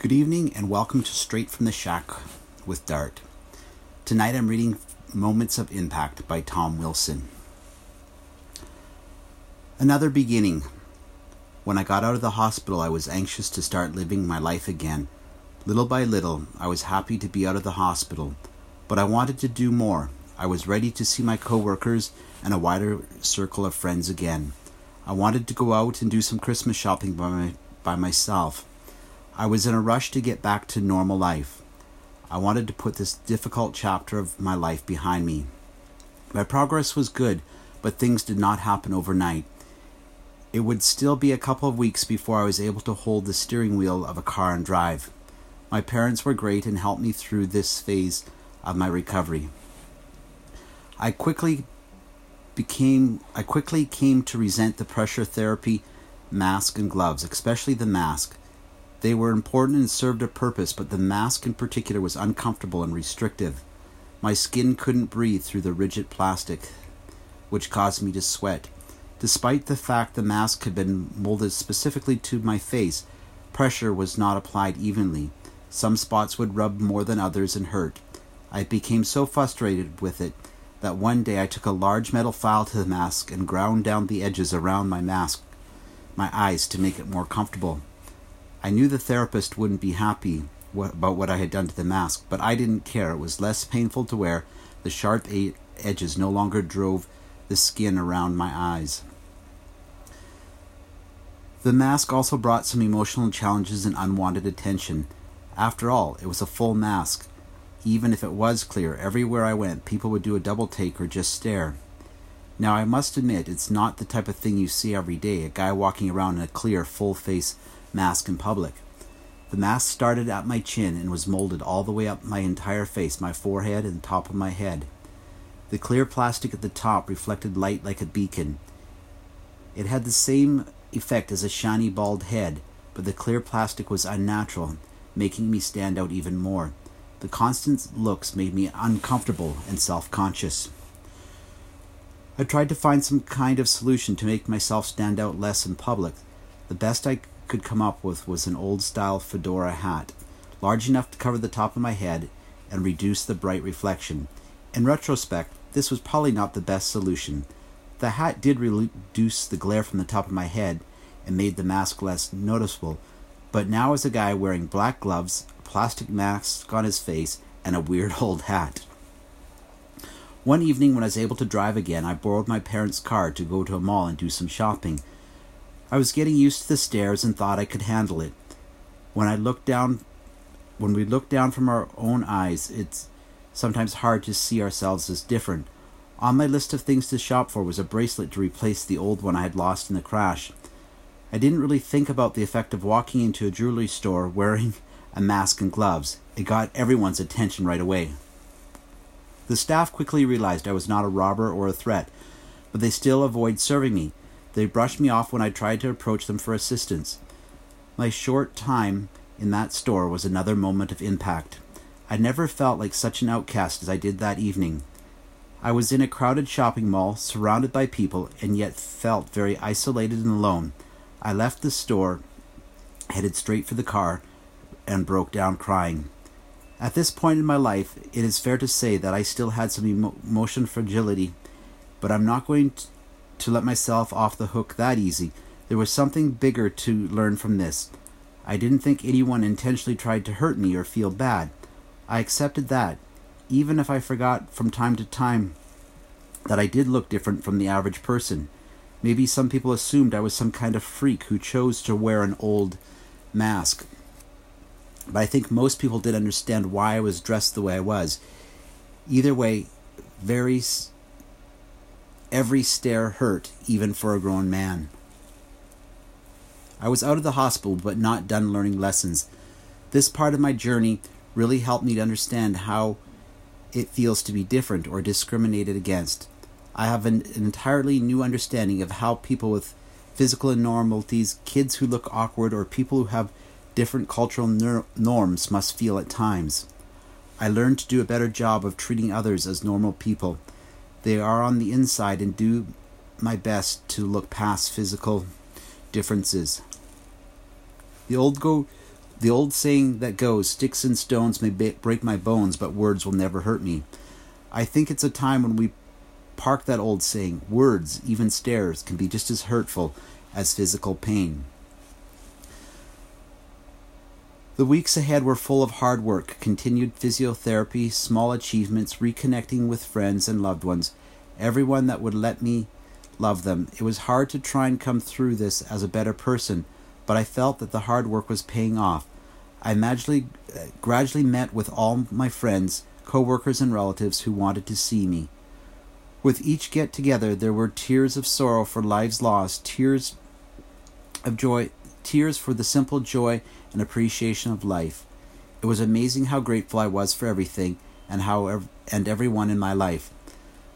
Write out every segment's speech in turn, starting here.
Good evening and welcome to Straight from the Shack with Dart. Tonight I'm reading Moments of Impact by Tom Wilson. Another beginning. When I got out of the hospital, I was anxious to start living my life again. Little by little, I was happy to be out of the hospital, but I wanted to do more. I was ready to see my coworkers and a wider circle of friends again. I wanted to go out and do some Christmas shopping by, my, by myself. I was in a rush to get back to normal life. I wanted to put this difficult chapter of my life behind me. My progress was good, but things did not happen overnight. It would still be a couple of weeks before I was able to hold the steering wheel of a car and drive. My parents were great and helped me through this phase of my recovery. I quickly became I quickly came to resent the pressure therapy mask and gloves, especially the mask. They were important and served a purpose, but the mask in particular was uncomfortable and restrictive. My skin couldn't breathe through the rigid plastic, which caused me to sweat. Despite the fact the mask had been molded specifically to my face, pressure was not applied evenly. Some spots would rub more than others and hurt. I became so frustrated with it that one day I took a large metal file to the mask and ground down the edges around my mask, my eyes, to make it more comfortable. I knew the therapist wouldn't be happy about what I had done to the mask, but I didn't care. It was less painful to wear. The sharp edges no longer drove the skin around my eyes. The mask also brought some emotional challenges and unwanted attention. After all, it was a full mask. Even if it was clear, everywhere I went, people would do a double take or just stare. Now, I must admit, it's not the type of thing you see every day a guy walking around in a clear, full face mask in public. The mask started at my chin and was molded all the way up my entire face, my forehead, and the top of my head. The clear plastic at the top reflected light like a beacon. It had the same effect as a shiny bald head, but the clear plastic was unnatural, making me stand out even more. The constant looks made me uncomfortable and self conscious. I tried to find some kind of solution to make myself stand out less in public. The best I could come up with was an old style fedora hat, large enough to cover the top of my head and reduce the bright reflection. In retrospect, this was probably not the best solution. The hat did reduce the glare from the top of my head and made the mask less noticeable, but now as a guy wearing black gloves, a plastic mask on his face, and a weird old hat. One evening, when I was able to drive again, I borrowed my parents' car to go to a mall and do some shopping. I was getting used to the stares and thought I could handle it. When I looked down, when we look down from our own eyes, it's sometimes hard to see ourselves as different. On my list of things to shop for was a bracelet to replace the old one I had lost in the crash. I didn't really think about the effect of walking into a jewelry store wearing a mask and gloves. It got everyone's attention right away. The staff quickly realized I was not a robber or a threat, but they still avoid serving me. They brushed me off when I tried to approach them for assistance. My short time in that store was another moment of impact. I never felt like such an outcast as I did that evening. I was in a crowded shopping mall, surrounded by people, and yet felt very isolated and alone. I left the store, headed straight for the car, and broke down crying. At this point in my life, it is fair to say that I still had some emo- emotion fragility, but I'm not going to let myself off the hook that easy. There was something bigger to learn from this. I didn't think anyone intentionally tried to hurt me or feel bad. I accepted that, even if I forgot from time to time that I did look different from the average person. Maybe some people assumed I was some kind of freak who chose to wear an old mask. But I think most people did understand why I was dressed the way I was. Either way, very Every stare hurt, even for a grown man. I was out of the hospital, but not done learning lessons. This part of my journey really helped me to understand how it feels to be different or discriminated against. I have an, entirely new understanding of how people with physical abnormalities, kids who look awkward, or people who have different cultural ner- norms must feel at times. I learned to do a better job of treating others as normal people they are on the inside and do my best to look past physical differences. The old go the old saying that goes, sticks and stones may break my bones, but words will never hurt me. I think it's a time when we park that old saying, words, even stares, can be just as hurtful as physical pain. The weeks ahead were full of hard work, continued physiotherapy, small achievements, reconnecting with friends and loved ones, everyone that would let me love them. It was hard to try and come through this as a better person, but I felt that the hard work was paying off. I gradually, gradually met with all my friends, co-workers and relatives who wanted to see me. With each get together there were tears of sorrow for lives lost, tears of joy, tears for the simple joy and appreciation of life. It was amazing how grateful I was for everything and how and everyone in my life.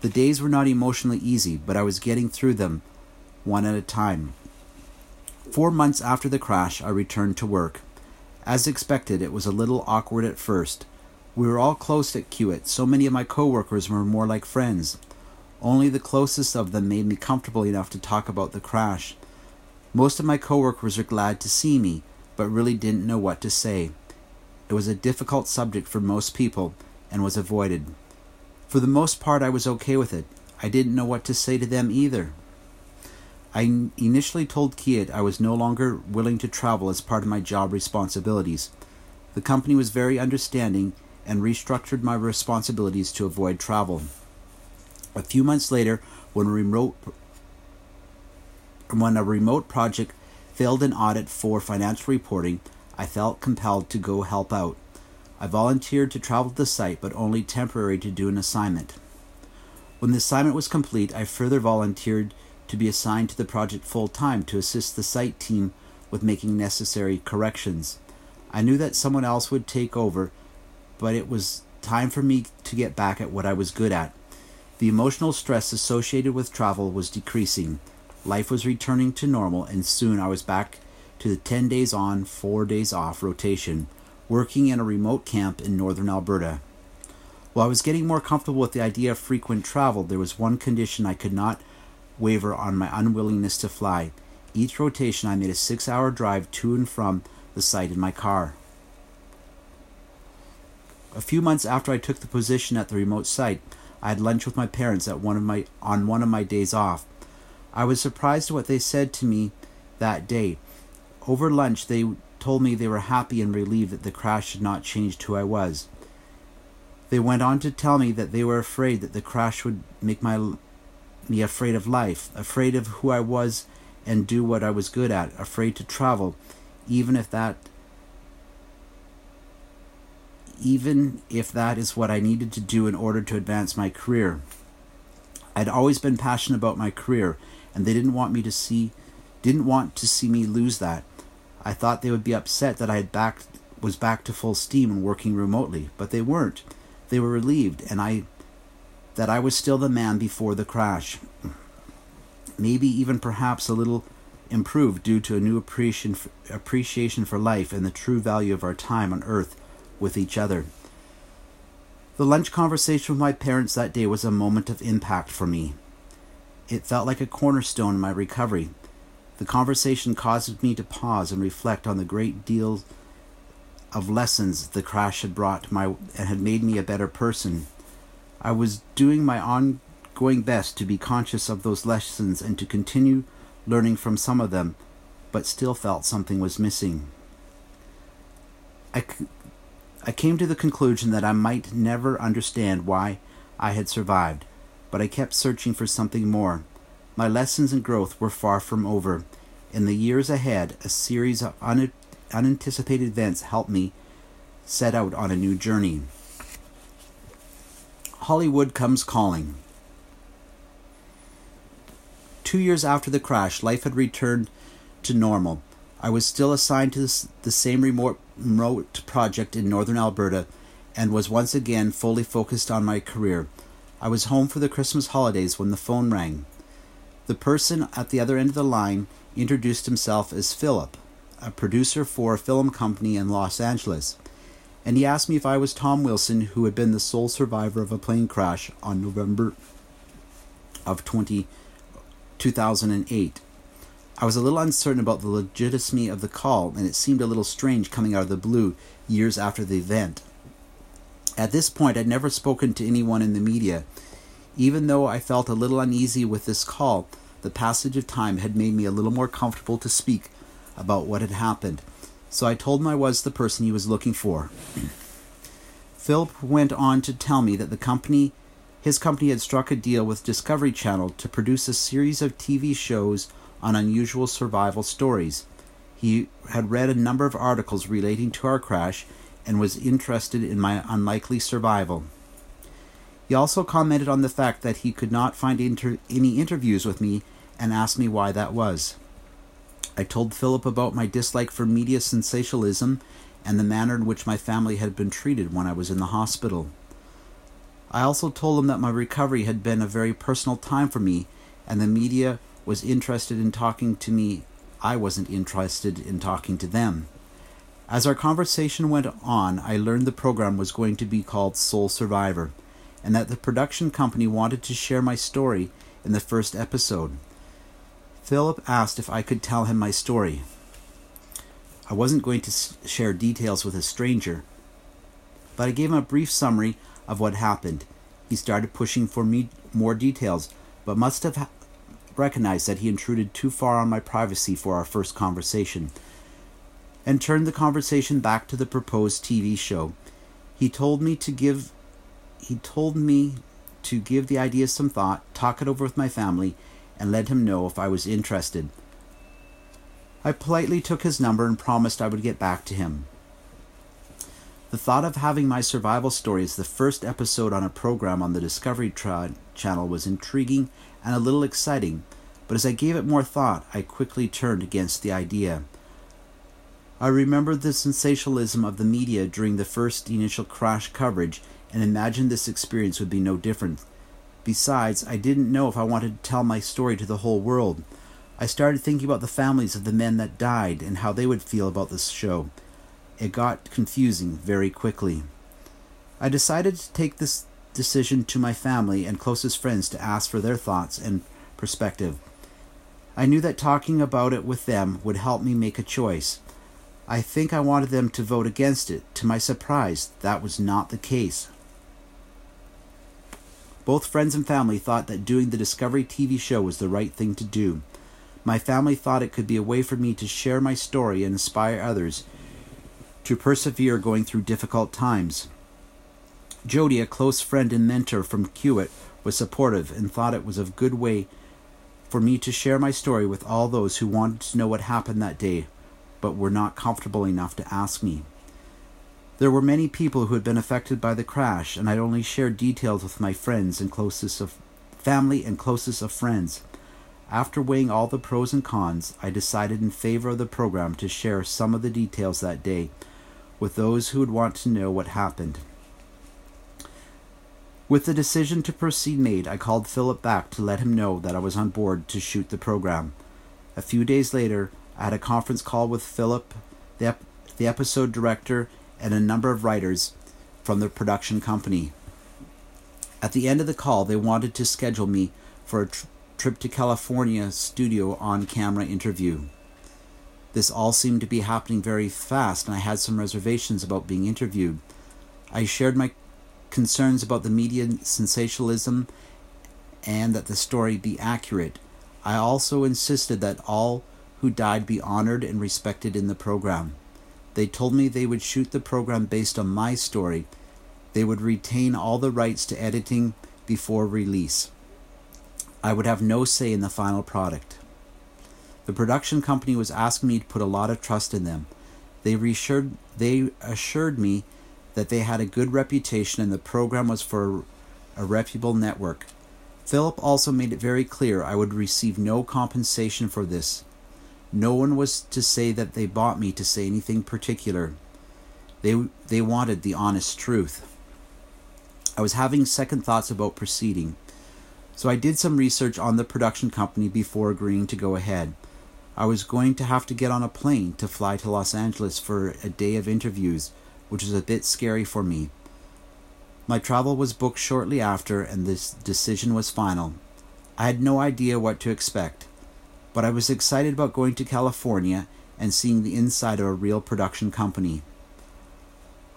The days were not emotionally easy, but I was getting through them one at a time. Four months after the crash, I returned to work. As expected, it was a little awkward at first. We were all close at Kiewit. So many of my coworkers were more like friends. Only the closest of them made me comfortable enough to talk about the crash. Most of my coworkers were glad to see me, but really didn't know what to say. It was a difficult subject for most people and was avoided. For the most part, I was okay with it. I didn't know what to say to them either. I initially told Kiewit I was no longer willing to travel as part of my job responsibilities. The company was very understanding and restructured my responsibilities to avoid travel. A few months later, when remote when a remote project failed an audit for financial reporting, I felt compelled to go help out. I volunteered to travel to the site, but only temporary to do an assignment. When the assignment was complete, I further volunteered to be assigned to the project full time to assist the site team with making necessary corrections. I knew that someone else would take over, but it was time for me to get back at what I was good at. The emotional stress associated with travel was decreasing. Life was returning to normal, and soon I was back to the 10 days on, 4 days off rotation, working in a remote camp in northern Alberta. While I was getting more comfortable with the idea of frequent travel, there was one condition I could not waver on my unwillingness to fly. Each rotation, I made a six hour drive to and from the site in my car. A few months after I took the position at the remote site, I had lunch with my parents at one of my on one of my days off. I was surprised at what they said to me that day. Over lunch, they told me they were happy and relieved that the crash had not changed who I was. They went on to tell me that they were afraid that the crash would make my me afraid of life, afraid of who I was and do what I was good at, afraid to travel, even if that even if that is what I needed to do in order to advance my career. I'd always been passionate about my career and they didn't want me to see didn't want to see me lose that. I thought they would be upset that I had back was back to full steam and working remotely, but they weren't. They were relieved and I that I was still the man before the crash. Maybe even perhaps a little improved due to a new appreciation appreciation for life and the true value of our time on earth with each other. The lunch conversation with my parents that day was a moment of impact for me. It felt like a cornerstone in my recovery. The conversation caused me to pause and reflect on the great deal of lessons the crash had brought my and had made me a better person. I was doing my ongoing best to be conscious of those lessons and to continue learning from some of them, but still felt something was missing. I, I came to the conclusion that I might never understand why I had survived, but I kept searching for something more. My lessons and growth were far from over. In the years ahead, a series of un- unanticipated events helped me set out on a new journey. Hollywood comes calling. Two years after the crash, life had returned to normal. I was still assigned to the same remote, remote project in northern Alberta and was once again fully focused on my career. I was home for the Christmas holidays when the phone rang. The person at the other end of the line introduced himself as Philip, a producer for a film company in Los Angeles, and he asked me if I was Tom Wilson, who had been the sole survivor of a plane crash on November of 20, 2008. I was a little uncertain about the legitimacy of the call, and it seemed a little strange coming out of the blue years after the event. At this point, I'd never spoken to anyone in the media. Even though I felt a little uneasy with this call, the passage of time had made me a little more comfortable to speak about what had happened. So I told him I was the person he was looking for. Philip went on to tell me that the company his company had struck a deal with Discovery Channel to produce a series of TV shows on unusual survival stories. He had read a number of articles relating to our crash and was interested in my unlikely survival. He also commented on the fact that he could not find inter- any interviews with me and asked me why that was. I told Philip about my dislike for media sensationalism and the manner in which my family had been treated when I was in the hospital. I also told him that my recovery had been a very personal time for me, and the media was interested in talking to me. I wasn't interested in talking to them. As our conversation went on, I learned the program was going to be called Sole Survivor, and that the production company wanted to share my story in the first episode. Philip asked if I could tell him my story. I wasn't going to share details with a stranger, but I gave him a brief summary of what happened. He started pushing for me more details, but must have recognized that he intruded too far on my privacy for our first conversation, and turned the conversation back to the proposed TV show. He told me to give he told me to give the idea some thought, talk it over with my family, and let him know if I was interested. I politely took his number and promised I would get back to him. The thought of having my survival story as the first episode on a program on the Discovery tra- Channel was intriguing and a little exciting, but as I gave it more thought, I quickly turned against the idea. I remembered the sensationalism of the media during the first initial crash coverage and imagined this experience would be no different. Besides, I didn't know if I wanted to tell my story to the whole world. I started thinking about the families of the men that died and how they would feel about this show it got confusing very quickly. I decided to take this decision to my family and closest friends to ask for their thoughts and perspective. I knew that talking about it with them would help me make a choice. I think I wanted them to vote against it. To my surprise, that was not the case. Both friends and family thought that doing the Discovery TV show was the right thing to do. My family thought it could be a way for me to share my story and inspire others to persevere going through difficult times. Jody, a close friend and mentor from Kiewit, was supportive and thought it was a good way for me to share my story with all those who wanted to know what happened that day but were not comfortable enough to ask me. There were many people who had been affected by the crash, and I'd only shared details with my friends and closest of family and closest of friends. After weighing all the pros and cons, I decided in favor of the program to share some of the details that day with those who would want to know what happened. With the decision to proceed made, I called Philip back to let him know that I was on board to shoot the program. A few days later, I had a conference call with Philip, the, ep- the episode director, and a number of writers from the production company. At the end of the call, they wanted to schedule me for a tr- trip to California studio on camera interview. This all seemed to be happening very fast, and I had some reservations about being interviewed. I shared my concerns about the media sensationalism and that the story be accurate. I also insisted that all who died be honored and respected in the program. They told me they would shoot the program based on my story. They would retain all the rights to editing before release. I would have no say in the final product. The production company was asking me to put a lot of trust in them. They reassured they assured me that they had a good reputation and the program was for a reputable network. Philip also made it very clear I would receive no compensation for this. No one was to say that they bought me to say anything particular. They they wanted the honest truth. I was having second thoughts about proceeding. So I did some research on the production company before agreeing to go ahead. I was going to have to get on a plane to fly to Los Angeles for a day of interviews, which was a bit scary for me. My travel was booked shortly after, and this decision was final. I had no idea what to expect. But I was excited about going to California and seeing the inside of a real production company.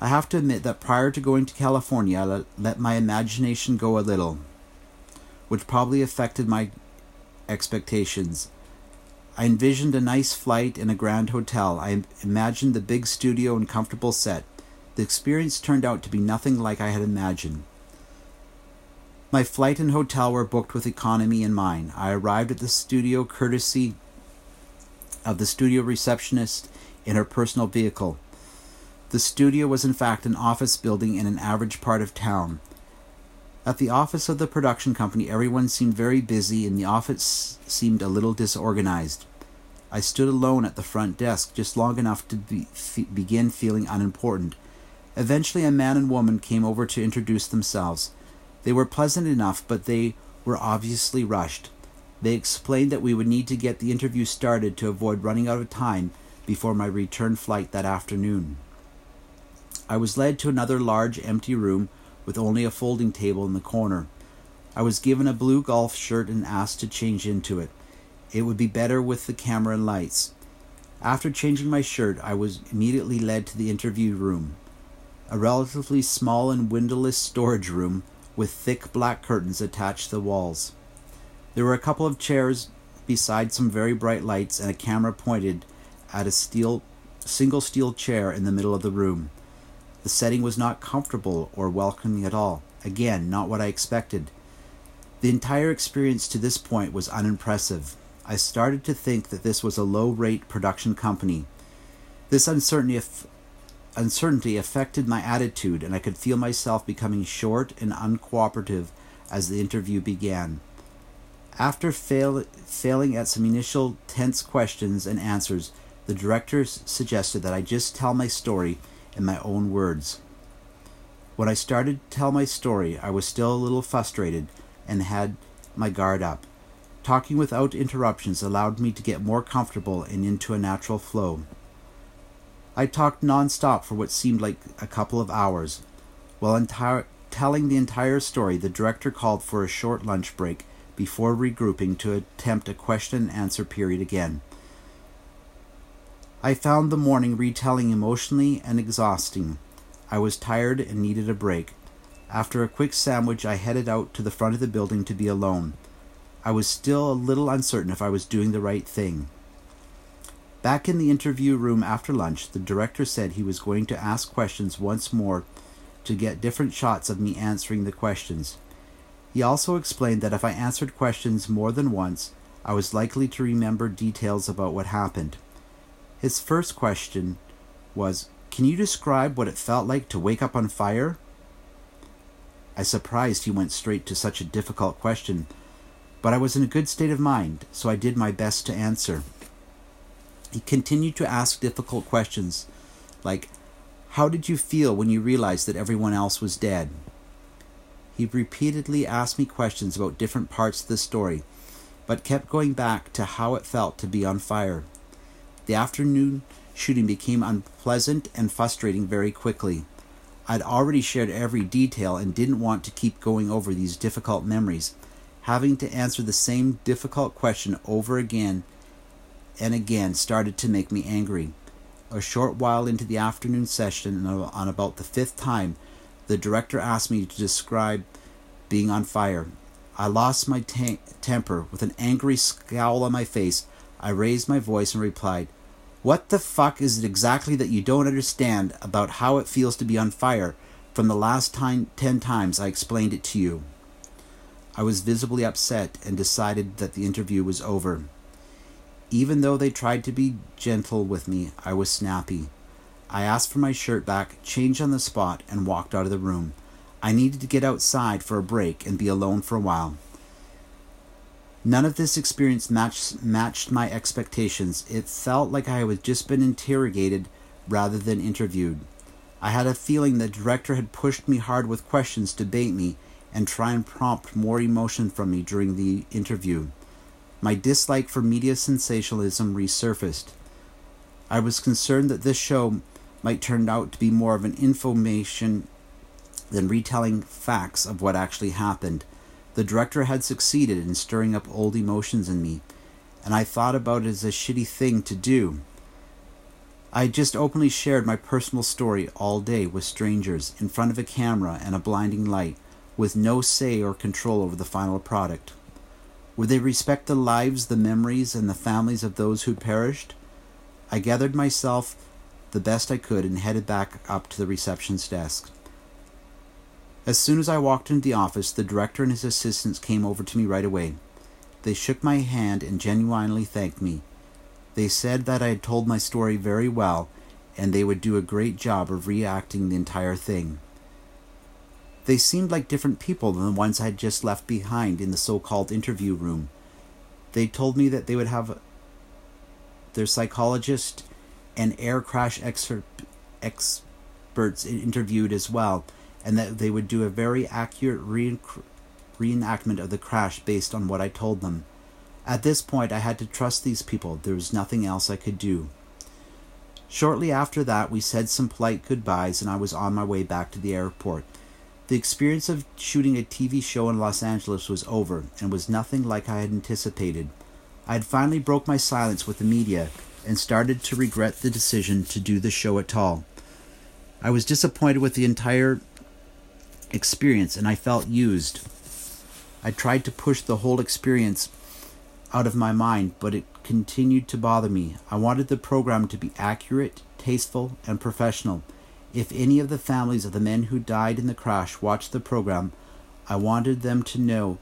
I have to admit that prior to going to California, I let my imagination go a little, which probably affected my expectations. I envisioned a nice flight in a grand hotel. I imagined the big studio and comfortable set. The experience turned out to be nothing like I had imagined. My flight and hotel were booked with economy in mind. I arrived at the studio courtesy of the studio receptionist in her personal vehicle. The studio was in fact an office building in an average part of town. At the office of the production company, everyone seemed very busy and the office seemed a little disorganized. I stood alone at the front desk just long enough to be, f- begin feeling unimportant. Eventually, a man and woman came over to introduce themselves. They were pleasant enough, but they were obviously rushed. They explained that we would need to get the interview started to avoid running out of time before my return flight that afternoon. I was led to another large empty room with only a folding table in the corner. I was given a blue golf shirt and asked to change into it. It would be better with the camera and lights. After changing my shirt, I was immediately led to the interview room, a relatively small and windowless storage room with thick black curtains attached to the walls. There were a couple of chairs beside some very bright lights and a camera pointed at a steel single steel chair in the middle of the room. The setting was not comfortable or welcoming at all. Again, not what I expected. The entire experience to this point was unimpressive. I started to think that this was a low rate production company. This uncertainty uncertainty affected my attitude, and I could feel myself becoming short and uncooperative as the interview began. After fail, failing at some initial tense questions and answers, the director suggested that I just tell my story in my own words. When I started to tell my story, I was still a little frustrated and had my guard up. Talking without interruptions allowed me to get more comfortable and into a natural flow. I talked nonstop for what seemed like a couple of hours. While entire, telling the entire story, the director called for a short lunch break before regrouping to attempt a question and answer period again. I found the morning retelling emotionally and exhausting. I was tired and needed a break. After a quick sandwich, I headed out to the front of the building to be alone. I was still a little uncertain if I was doing the right thing. Back in the interview room after lunch, the director said he was going to ask questions once more to get different shots of me answering the questions. He also explained that if I answered questions more than once, I was likely to remember details about what happened. His first question was, Can you describe what it felt like to wake up on fire? I surprised he went straight to such a difficult question, but I was in a good state of mind, so I did my best to answer. He continued to ask difficult questions, like, How did you feel when you realized that everyone else was dead? He repeatedly asked me questions about different parts of the story, but kept going back to how it felt to be on fire. The afternoon shooting became unpleasant and frustrating very quickly. I'd already shared every detail and didn't want to keep going over these difficult memories. Having to answer the same difficult question over again and again started to make me angry. A short while into the afternoon session, on about the fifth time, the director asked me to describe being on fire. I lost my temper. With an angry scowl on my face, I raised my voice and replied, What the fuck is it exactly that you don't understand about how it feels to be on fire from the last time, ten times I explained it to you? I was visibly upset and decided that the interview was over. Even though they tried to be gentle with me, I was snappy. I asked for my shirt back, changed on the spot, and walked out of the room. I needed to get outside for a break and be alone for a while. None of this experience matched, matched my expectations. It felt like I had just been interrogated rather than interviewed. I had a feeling the director had pushed me hard with questions to bait me and try and prompt more emotion from me during the interview my dislike for media sensationalism resurfaced. I was concerned that this show might turn out to be more of an information than retelling facts of what actually happened. The director had succeeded in stirring up old emotions in me, and I thought about it as a shitty thing to do. I just openly shared my personal story all day with strangers in front of a camera and a blinding light, with no say or control over the final product. Would they respect the lives, the memories, and the families of those who perished? I gathered myself the best I could and headed back up to the reception's desk. As soon as I walked into the office, the director and his assistants came over to me right away. They shook my hand and genuinely thanked me. They said that I had told my story very well and they would do a great job of reacting the entire thing. They seemed like different people than the ones I had just left behind in the so called interview room. They told me that they would have their psychologist and air crash experts interviewed as well, and that they would do a very accurate re- reenactment of the crash based on what I told them. At this point, I had to trust these people. There was nothing else I could do. Shortly after that, we said some polite goodbyes, and I was on my way back to the airport. The experience of shooting a TV show in Los Angeles was over, and was nothing like I had anticipated. I had finally broke my silence with the media and started to regret the decision to do the show at all. I was disappointed with the entire experience, and I felt used. I tried to push the whole experience out of my mind, but it continued to bother me. I wanted the program to be accurate, tasteful, and professional. If any of the families of the men who died in the crash watched the program, I wanted them to know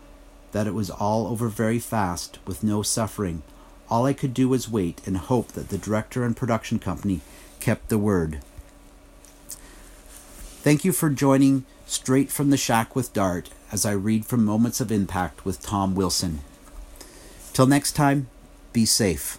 that it was all over very fast, with no suffering. All I could do was wait and hope that the director and production company kept the word. Thank you for joining Straight from the Shack with Dart as I read from Moments of Impact with Tom Wilson. Till next time, be safe.